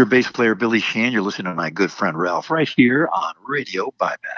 Your bass player, Billy Sheehan. You're listening to my good friend Ralph right here on Radio Bypass.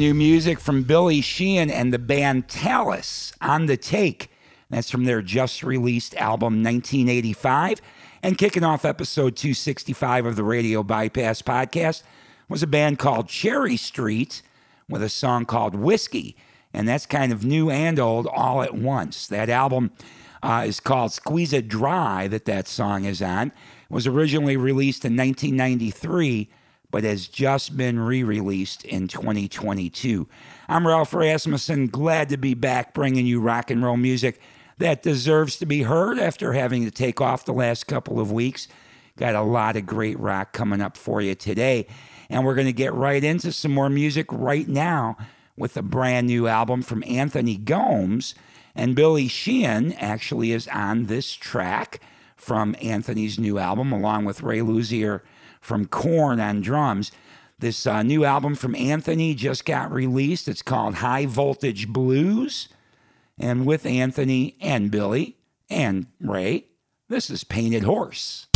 New music from Billy Sheehan and the band Talas on the Take. That's from their just released album 1985. And kicking off episode 265 of the Radio Bypass podcast was a band called Cherry Street with a song called Whiskey. And that's kind of new and old all at once. That album uh, is called Squeeze It Dry, that that song is on. It was originally released in 1993 but has just been re released in 2022. I'm Ralph Rasmussen, glad to be back bringing you rock and roll music that deserves to be heard after having to take off the last couple of weeks. Got a lot of great rock coming up for you today. And we're going to get right into some more music right now with a brand new album from Anthony Gomes. And Billy Sheehan actually is on this track from Anthony's new album, along with Ray Luzier from Korn on drums. This uh, new album from Anthony just got released. It's called High Voltage Blues. And with Anthony and Billy and Ray, this is Painted Horse.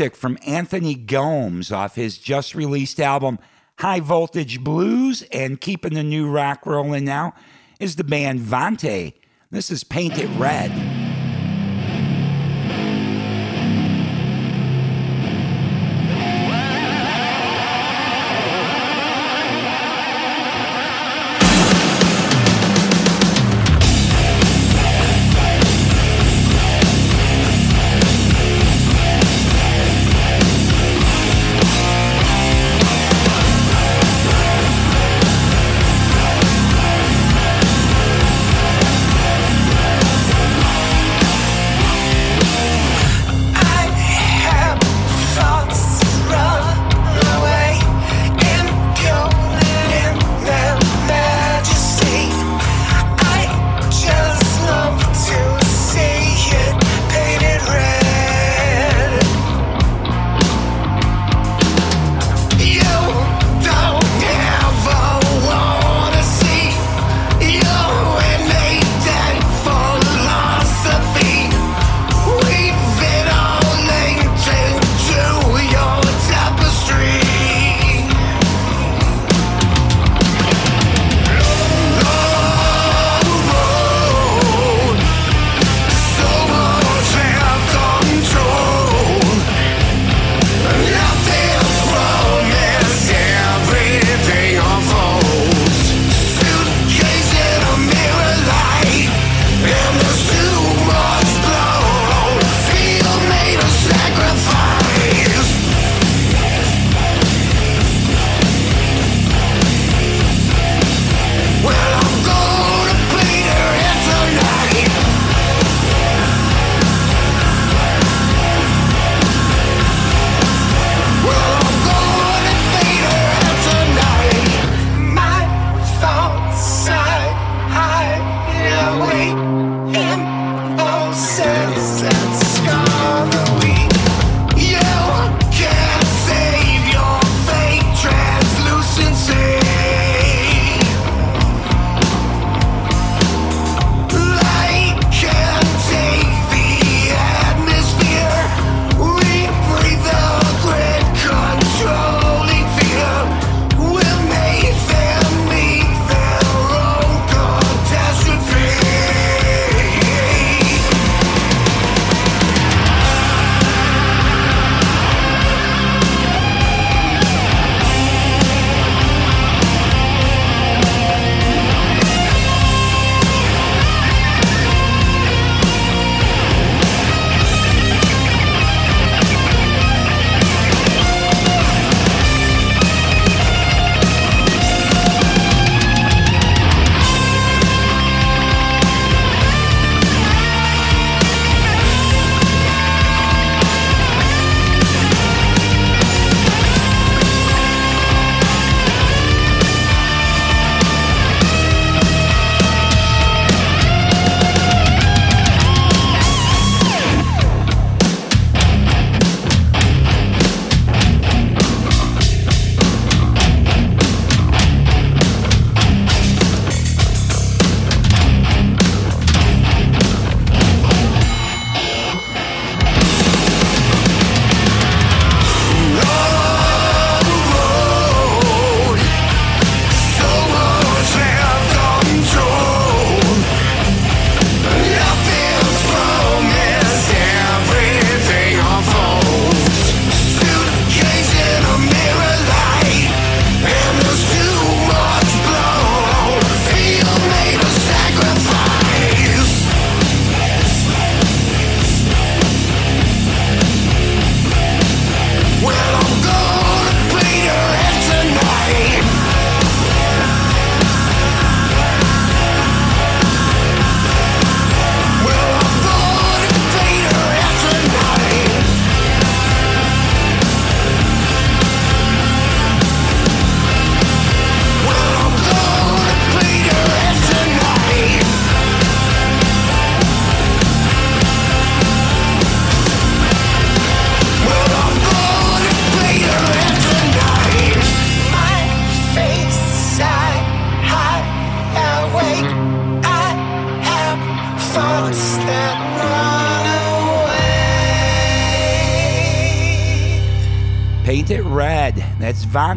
Music from Anthony Gomes off his just released album High Voltage Blues. And keeping the new rock rolling now is the band Vante. This is Paint It Red.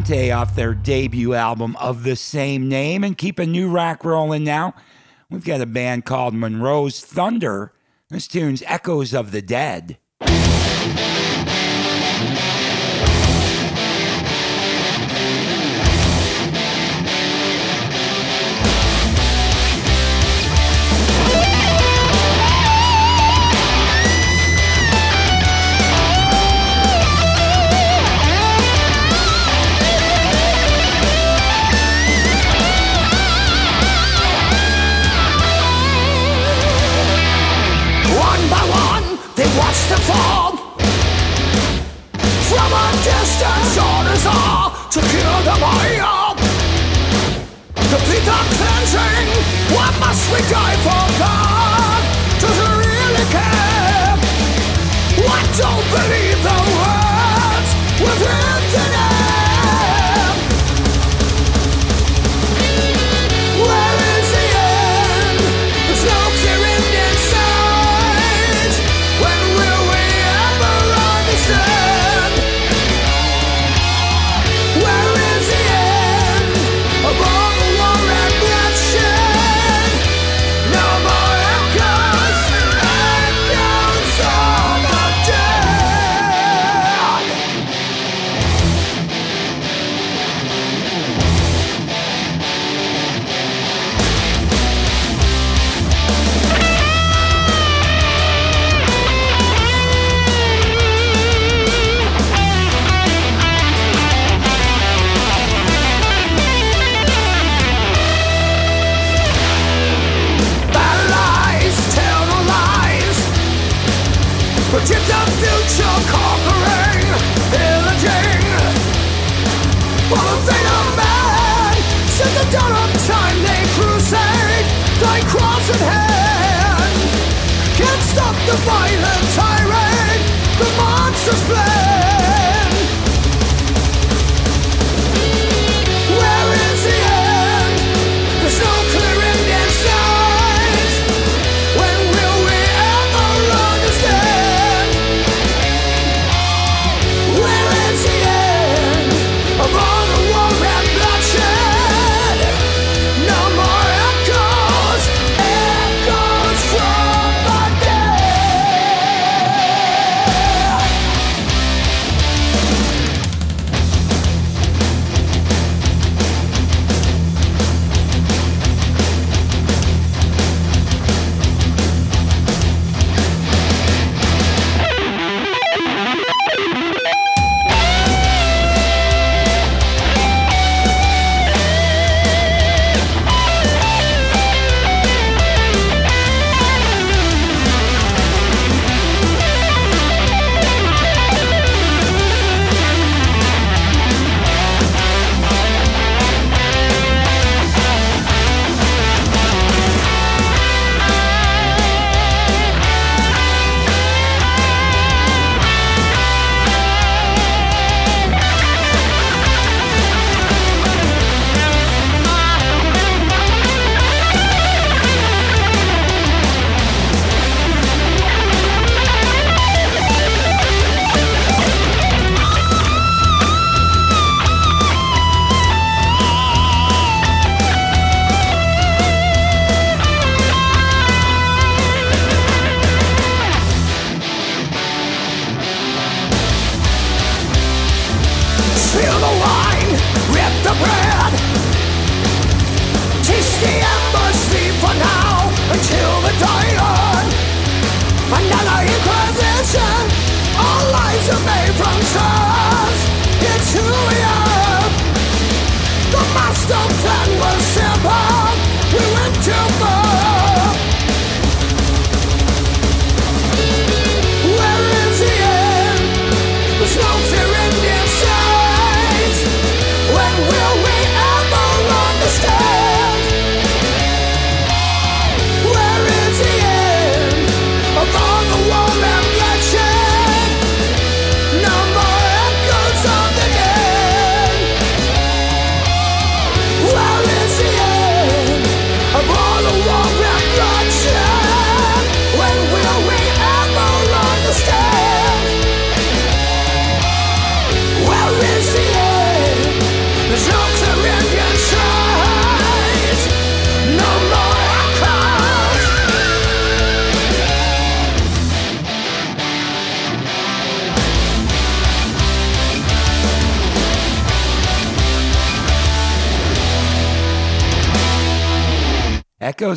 Vante off their debut album of the same name. And keep a new rock rolling now. We've got a band called Monroe's Thunder. This tune's Echoes of the Dead. saw to kill the mire. The feet are cleansing. What must we die for, God? Does he really care? I don't believe the word?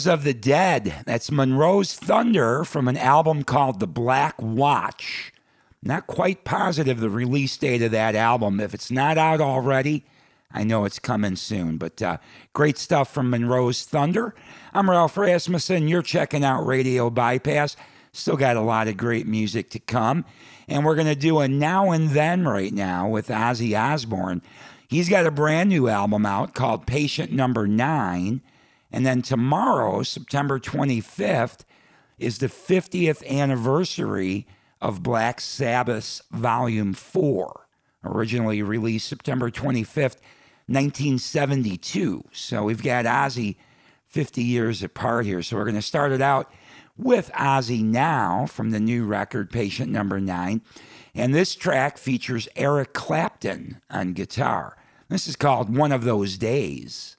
Of the Dead. That's Monroe's Thunder from an album called The Black Watch. Not quite positive the release date of that album. If it's not out already, I know it's coming soon. But uh, great stuff from Monroe's Thunder. I'm Ralph Rasmussen. You're checking out Radio Bypass. Still got a lot of great music to come. And we're going to do a now and then right now with Ozzy Osbourne. He's got a brand new album out called Patient Number Nine. And then tomorrow, September 25th, is the 50th anniversary of Black Sabbath's Volume 4, originally released September 25th, 1972. So we've got Ozzy 50 years apart here. So we're going to start it out with Ozzy now from the new record, Patient Number Nine. And this track features Eric Clapton on guitar. This is called One of Those Days.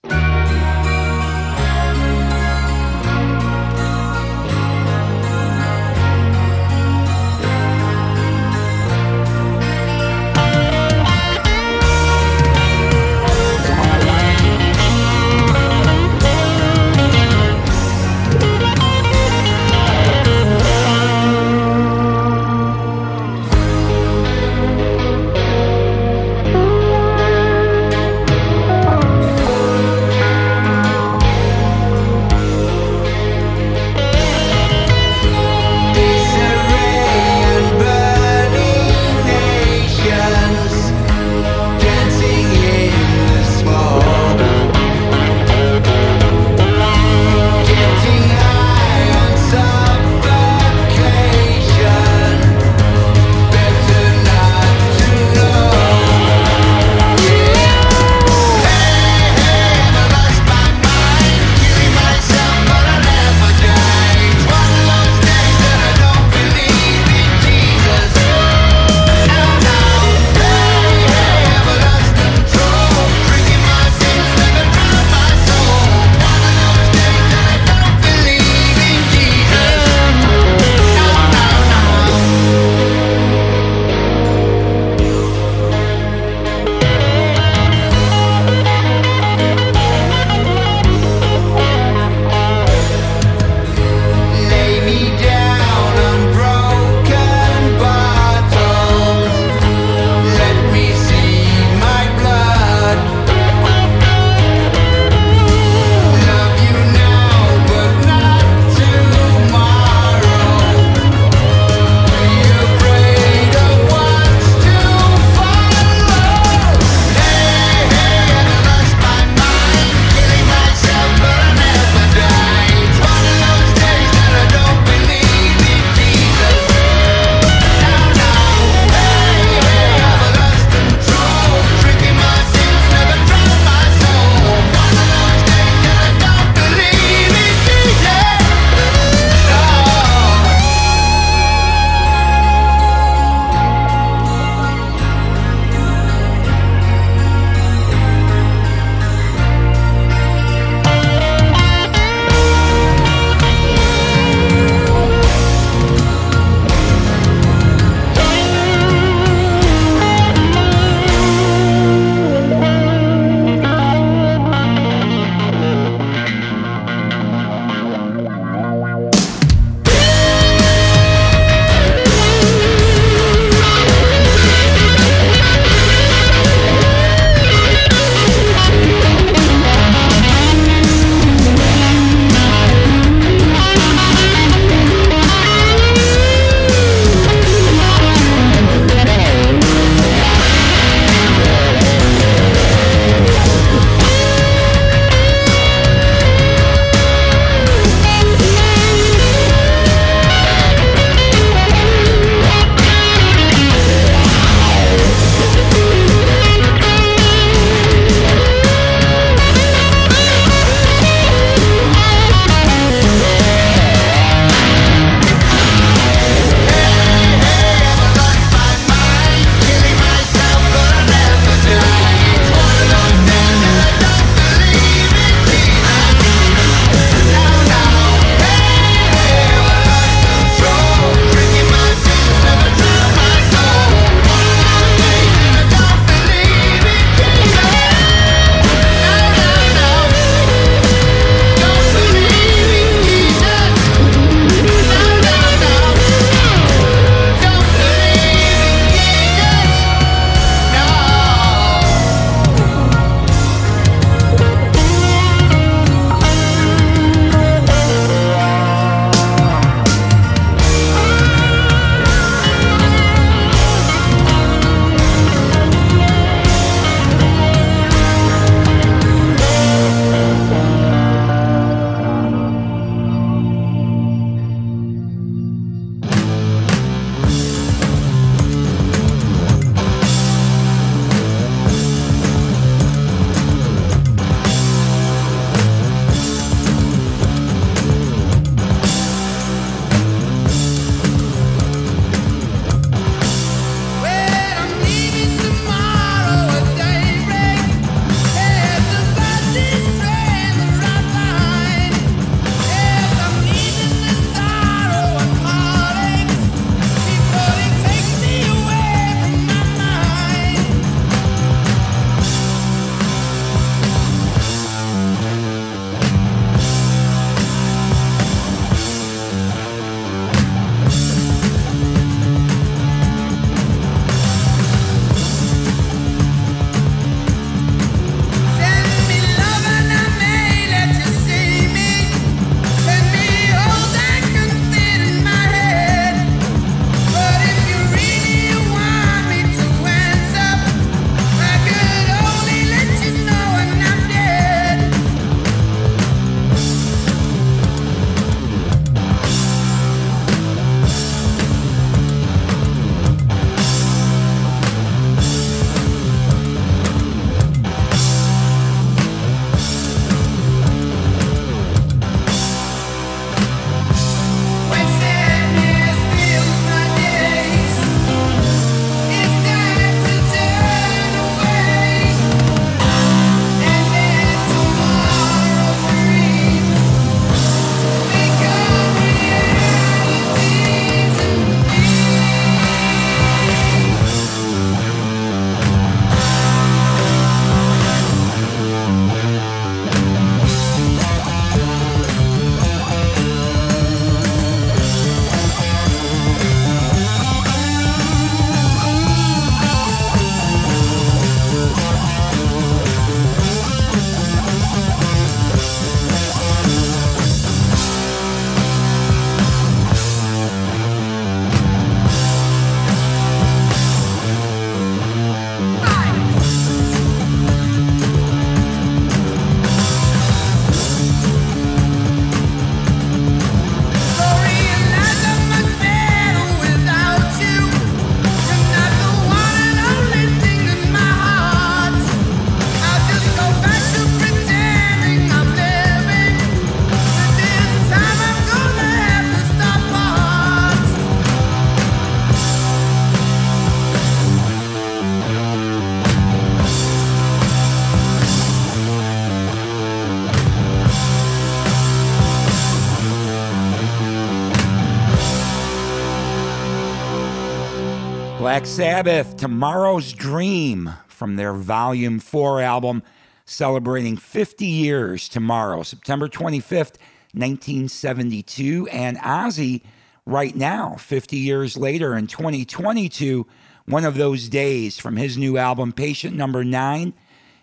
Sabbath, Tomorrow's Dream from their Volume 4 album, celebrating 50 years tomorrow, September 25th, 1972. And Ozzy, right now, 50 years later in 2022, one of those days from his new album, Patient Number Nine.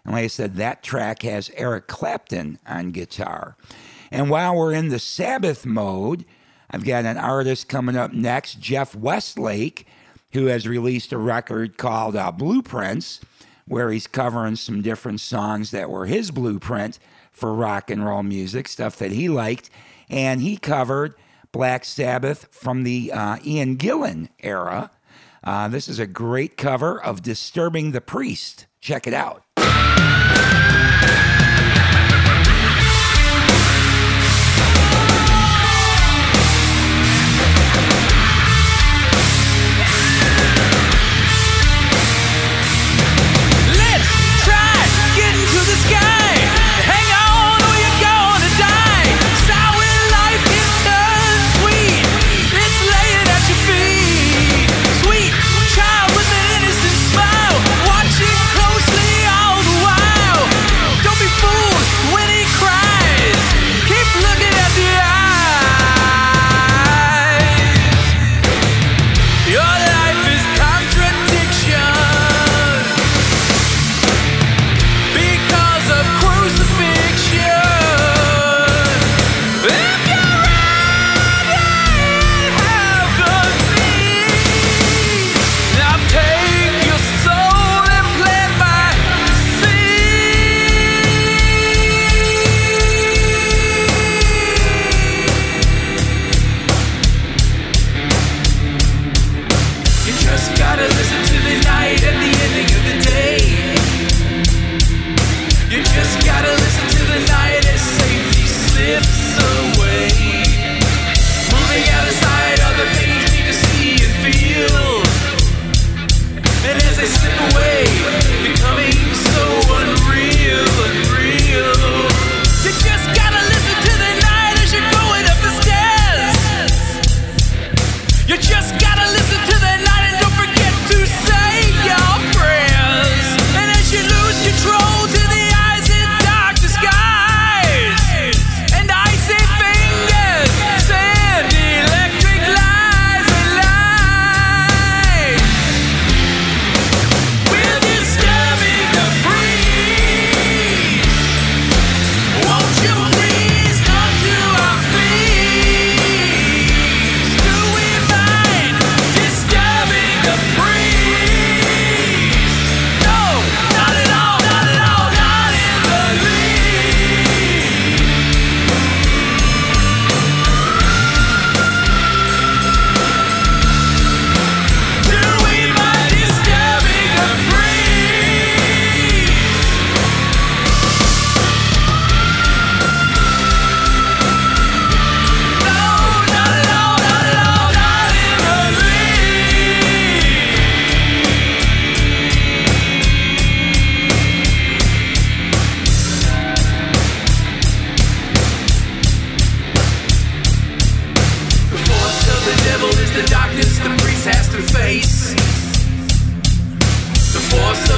And like I said, that track has Eric Clapton on guitar. And while we're in the Sabbath mode, I've got an artist coming up next, Jeff Westlake who has released a record called uh, Blueprints, where he's covering some different songs that were his blueprint for rock and roll music, stuff that he liked. And he covered Black Sabbath from the uh, Ian Gillan era. Uh, this is a great cover of Disturbing the Priest. Check it out.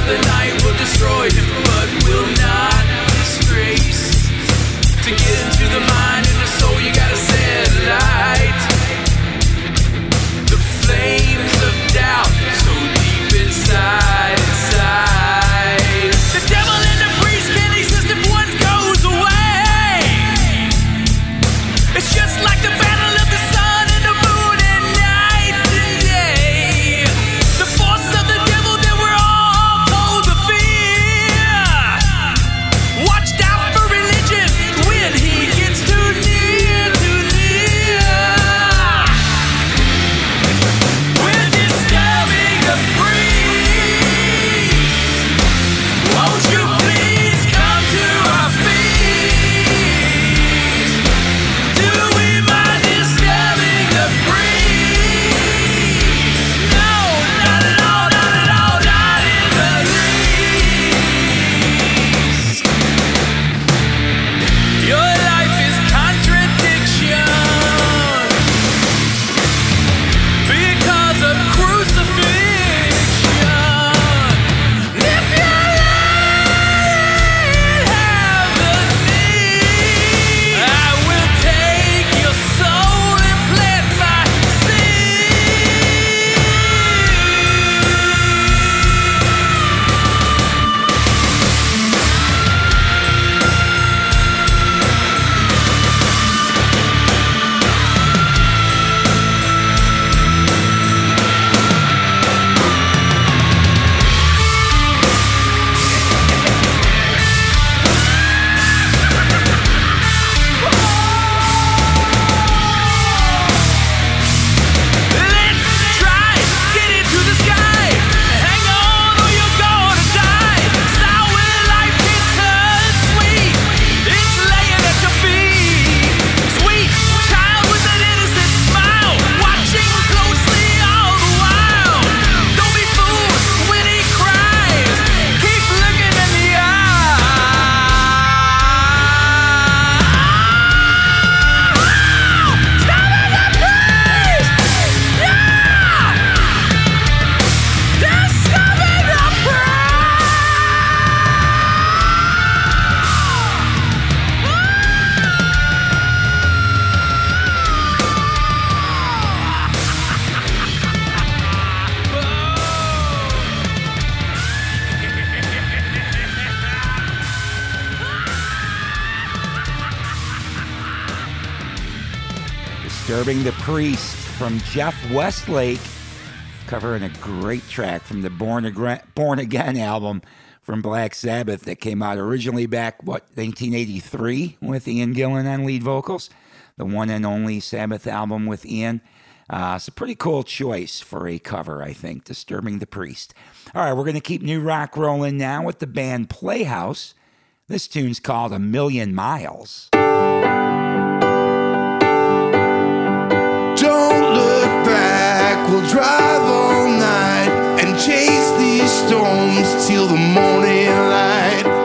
the night will destroy him, but will not disgrace. To get into the mind. Disturbing the Priest from Jeff Westlake, covering a great track from the Born Again, Born Again album from Black Sabbath that came out originally back, what, 1983 with Ian Gillan on lead vocals, the one and only Sabbath album with Ian. Uh, it's a pretty cool choice for a cover, I think, Disturbing the Priest. All right, we're going to keep new rock rolling now with the band Playhouse. This tune's called A Million Miles. Don't look back, we'll drive all night and chase these storms till the morning light.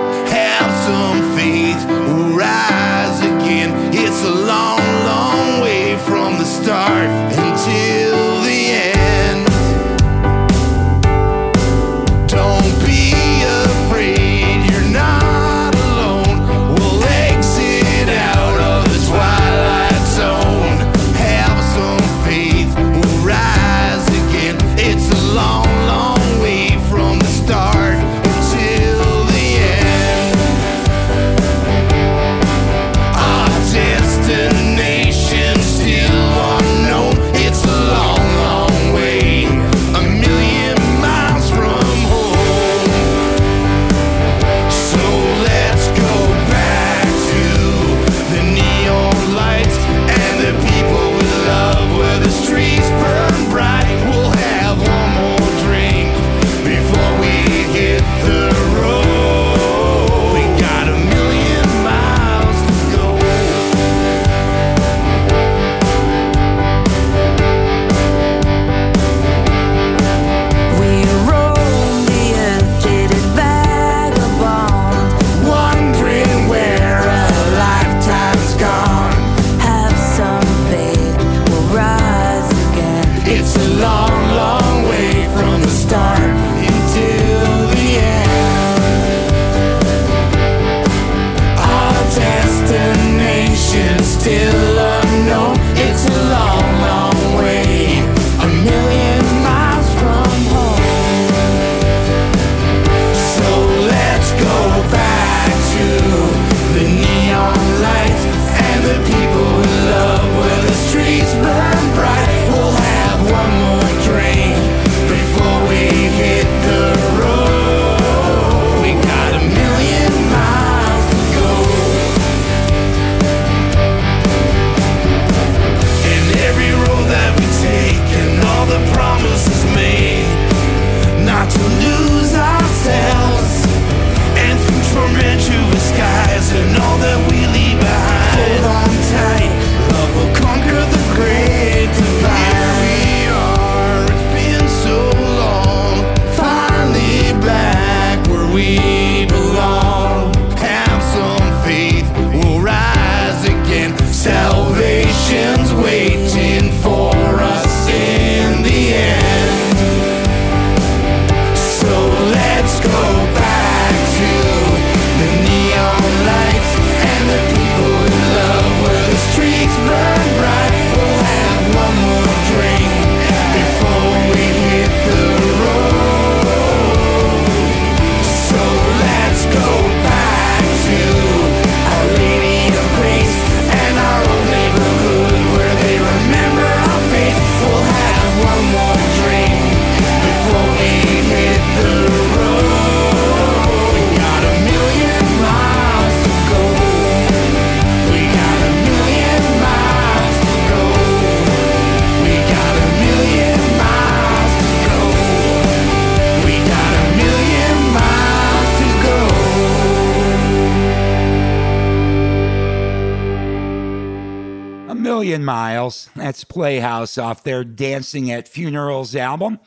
A Million Miles. That's Playhouse off their Dancing at Funerals album.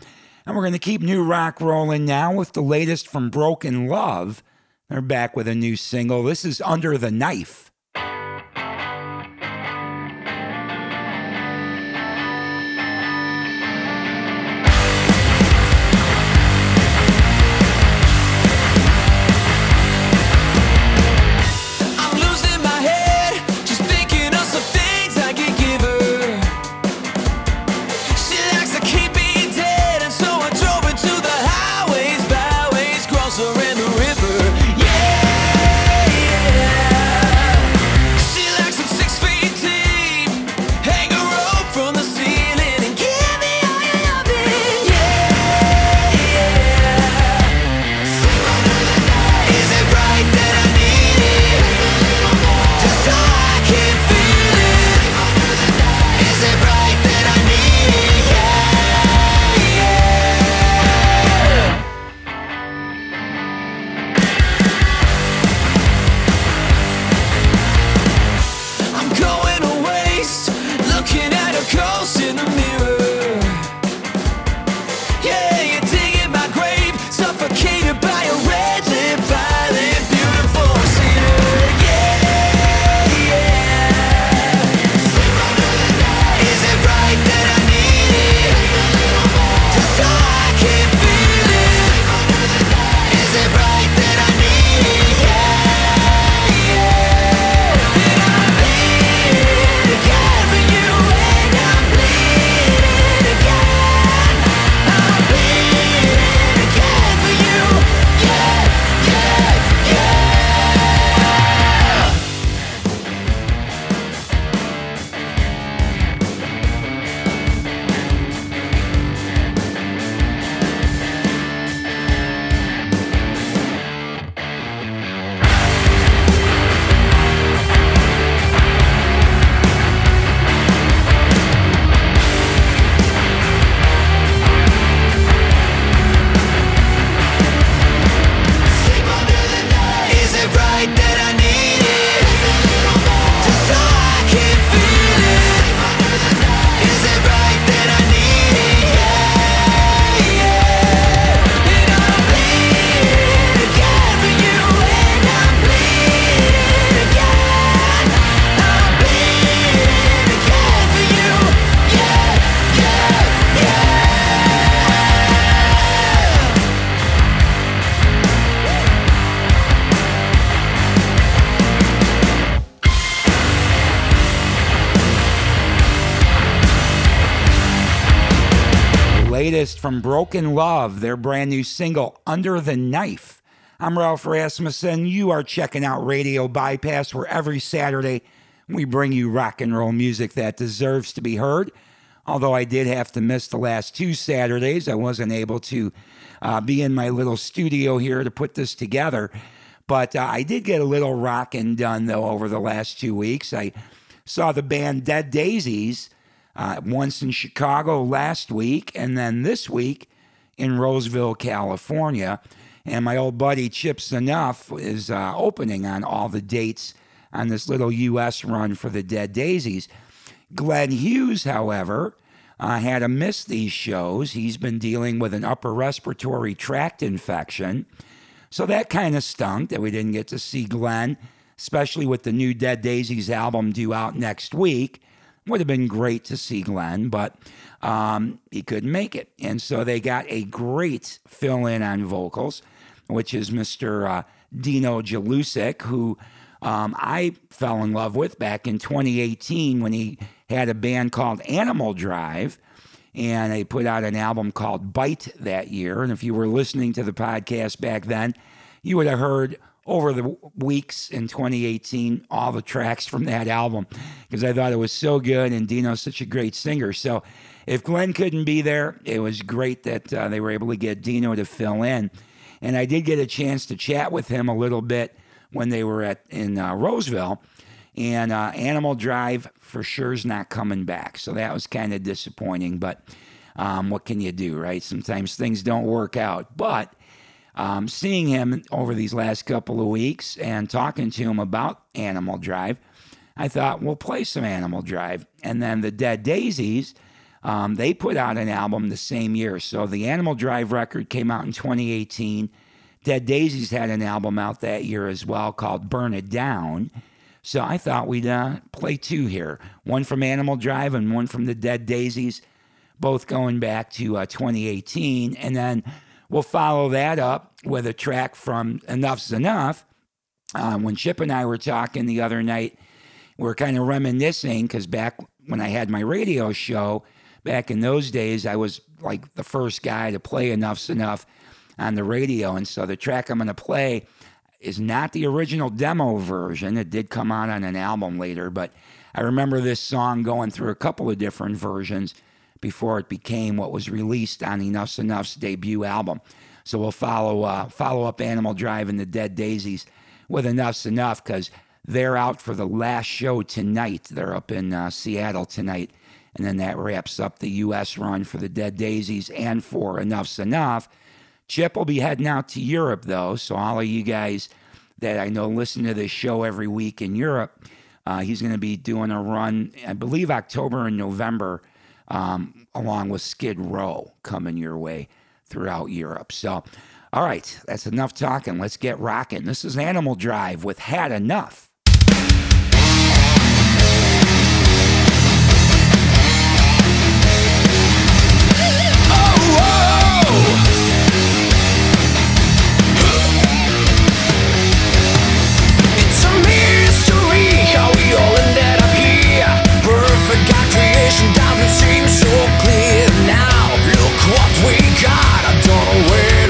And we're going to keep new rock rolling now with the latest from Broken Love. They're back with a new single. This is Under the Knife. From Broken Love, their brand new single, Under the Knife. I'm Ralph Rasmussen. You are checking out Radio Bypass, where every Saturday we bring you rock and roll music that deserves to be heard. Although I did have to miss the last two Saturdays, I wasn't able to uh, be in my little studio here to put this together. But uh, I did get a little rocking done, though, over the last two weeks. I saw the band Dead Daisies uh, once in Chicago last week, and then this week in Roseville, California. And my old buddy Chip Z'Nuff is uh, opening on all the dates on this little U.S. run for the Dead Daisies. Glenn Hughes, however, uh, had to miss these shows. He's been dealing with an upper respiratory tract infection. So that kind of stunk that we didn't get to see Glenn, especially with the new Dead Daisies album due out next week. Would have been great to see Glenn, but um, he couldn't make it. And so they got a great fill in on vocals, which is Mr. Uh, Dino Jelusick, who um, I fell in love with back in 2018 when he had a band called Animal Drive. And they put out an album called Bite that year. And if you were listening to the podcast back then, you would have heard over the weeks in 2018 all the tracks from that album because I thought it was so good and Dino's such a great singer. So if Glenn couldn't be there, it was great that uh, they were able to get Dino to fill in. And I did get a chance to chat with him a little bit when they were at in uh, Roseville. And uh, Animal Drive for sure is not coming back. So that was kind of disappointing. But um, what can you do, right? Sometimes things don't work out. But um, seeing him over these last couple of weeks and talking to him about Animal Drive, I thought we'll play some Animal Drive. And then the Dead Daisies, um, they put out an album the same year. So the Animal Drive record came out in 2018. Dead Daisies had an album out that year as well called Burn It Down. So I thought we'd uh, play two here one from Animal Drive and one from the Dead Daisies, both going back to uh, 2018. And then we'll follow that up with a track from Enuff Z'Nuff. Uh, when Chip and I were talking the other night, we are kind of reminiscing because back when I had my radio show, back in those days, I was like the first guy to play Enuff Z'Nuff on the radio. And so the track I'm going to play is not the original demo version. It did come out on an album later, but I remember this song going through a couple of different versions before it became what was released on Enuff Z'Nuff's debut album. So we'll follow uh, follow up Animal Drive and the Dead Daisies with Enuff Z'Nuff because they're out for the last show tonight. They're up in uh, Seattle tonight. And then that wraps up the U.S. run for the Dead Daisies and for Enuff Z'Nuff. Chip will be heading out to Europe, though. So, all of you guys that I know listen to this show every week in Europe, uh, he's going to be doing a run, I believe, October and November um, along with Skid Row coming your way throughout Europe. So, all right, that's enough talking. Let's get rocking. This is Animal Drive with Had Enough. down seems so clear now. Look what we got. I don't know where.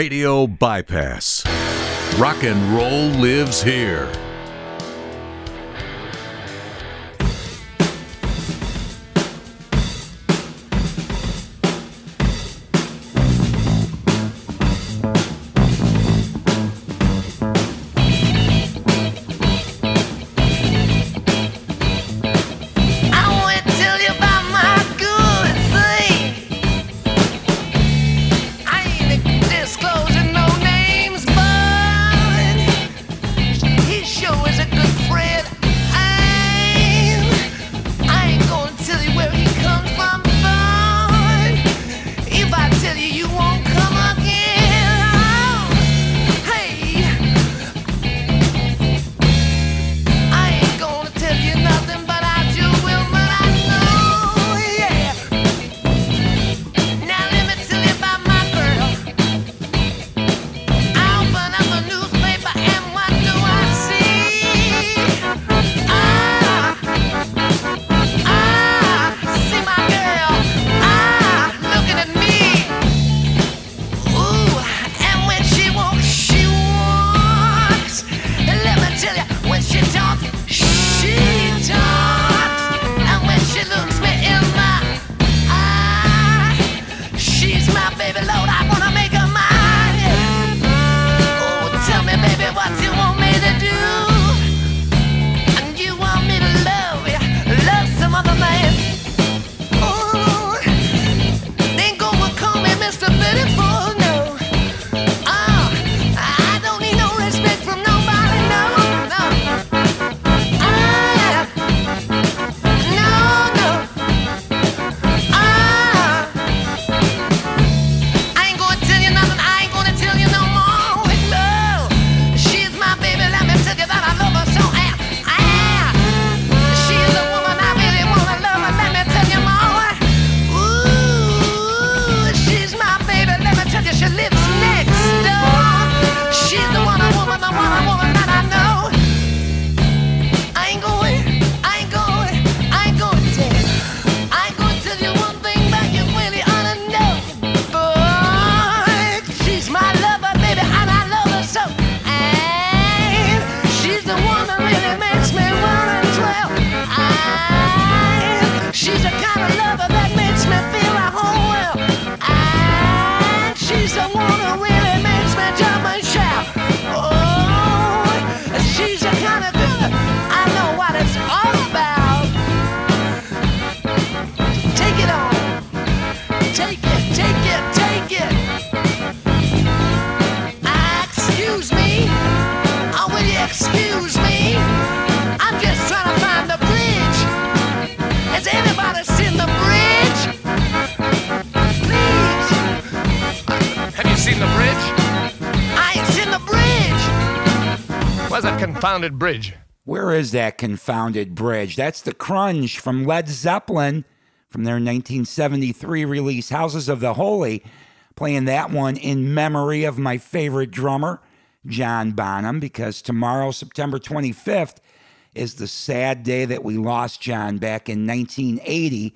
Radio Bypass. Rock and roll lives here. Where's that confounded bridge? Where is that confounded bridge? That's the Crunge from Led Zeppelin from their 1973 release, Houses of the Holy. Playing that one in memory of my favorite drummer, John Bonham, because tomorrow, September 25th, is the sad day that we lost John back in 1980.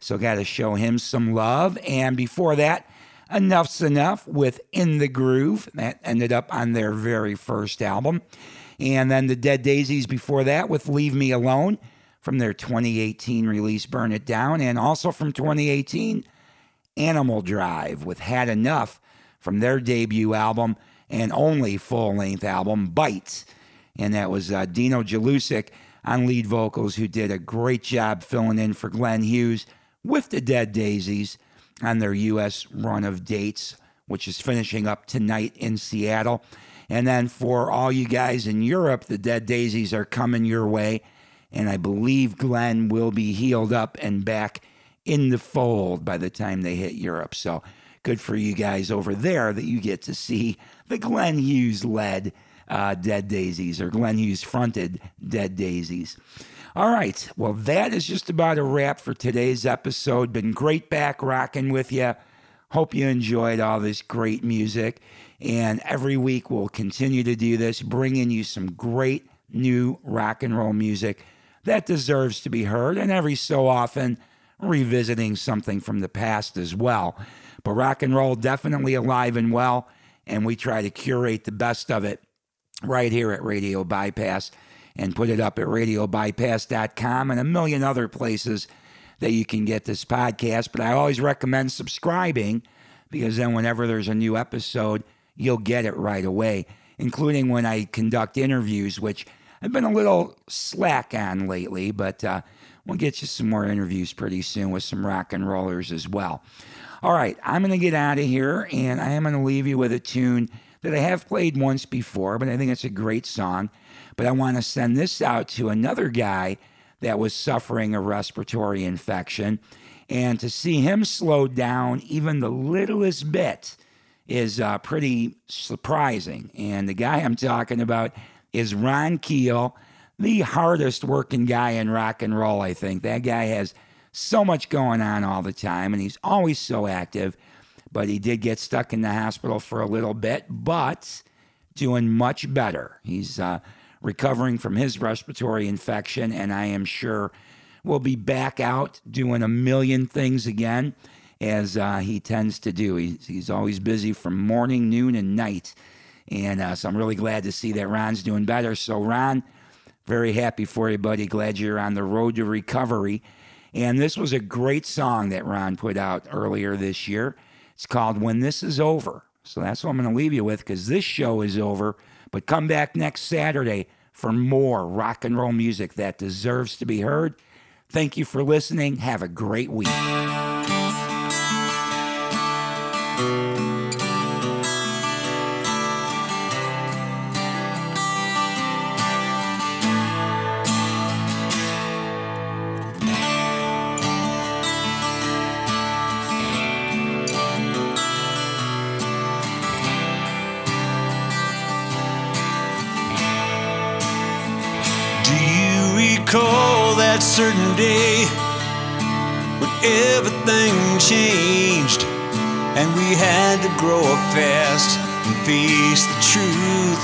So, got to show him some love. And before that, Enuff Z'Nuff with In the Groove. That ended up on their very first album. And then the Dead Daisies before that with Leave Me Alone from their 2018 release Burn It Down. And also from 2018, Animal Drive with Had Enough from their debut album and only full length album, Bites. And that was uh, Dino Jelusick on lead vocals, who did a great job filling in for Glenn Hughes with the Dead Daisies on their U.S. run of dates, which is finishing up tonight in Seattle. And then for all you guys in Europe, the Dead Daisies are coming your way. And I believe Glenn will be healed up and back in the fold by the time they hit Europe. So good for you guys over there that you get to see the Glenn Hughes led uh, Dead Daisies or Glenn Hughes fronted Dead Daisies. All right. Well, that is just about a wrap for today's episode. Been great back rocking with you. Hope you enjoyed all this great music. And every week we'll continue to do this, bringing you some great new rock and roll music that deserves to be heard. And every so often, revisiting something from the past as well. But rock and roll definitely alive and well. and we try to curate the best of it right here at Radio Bypass and put it up at radiobypass.com and a million other places that you can get this podcast. But I always recommend subscribing because then whenever there's a new episode, you'll get it right away, including when I conduct interviews, which I've been a little slack on lately, but uh, we'll get you some more interviews pretty soon with some rock and rollers as well. All right, I'm going to get out of here and I am going to leave you with a tune that I have played once before, but I think it's a great song. But I want to send this out to another guy that was suffering a respiratory infection. And to see him slow down even the littlest bit is uh, pretty surprising. And the guy I'm talking about is Ron Keel, the hardest working guy in rock and roll, I think. That guy has so much going on all the time, and he's always so active. But he did get stuck in the hospital for a little bit, but doing much better. He's uh, recovering from his respiratory infection, and I am sure will be back out doing a million things again, as uh, he tends to do. He's, he's always busy from morning, noon, and night. And uh, so I'm really glad to see that Ron's doing better. So, Ron, very happy for you, buddy. Glad you're on the road to recovery. And this was a great song that Ron put out earlier this year. It's called When This Is Over. So that's what I'm going to leave you with because this show is over. But come back next Saturday for more rock and roll music that deserves to be heard. Thank you for listening. Have a great week. Certain day when everything changed and we had to grow up fast and face the truth?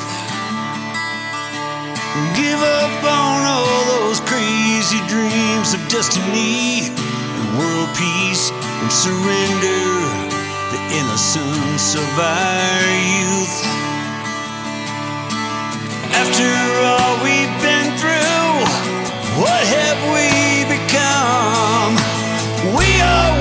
Give up on all those crazy dreams of destiny and world peace and surrender the innocence of our youth. After all we've go!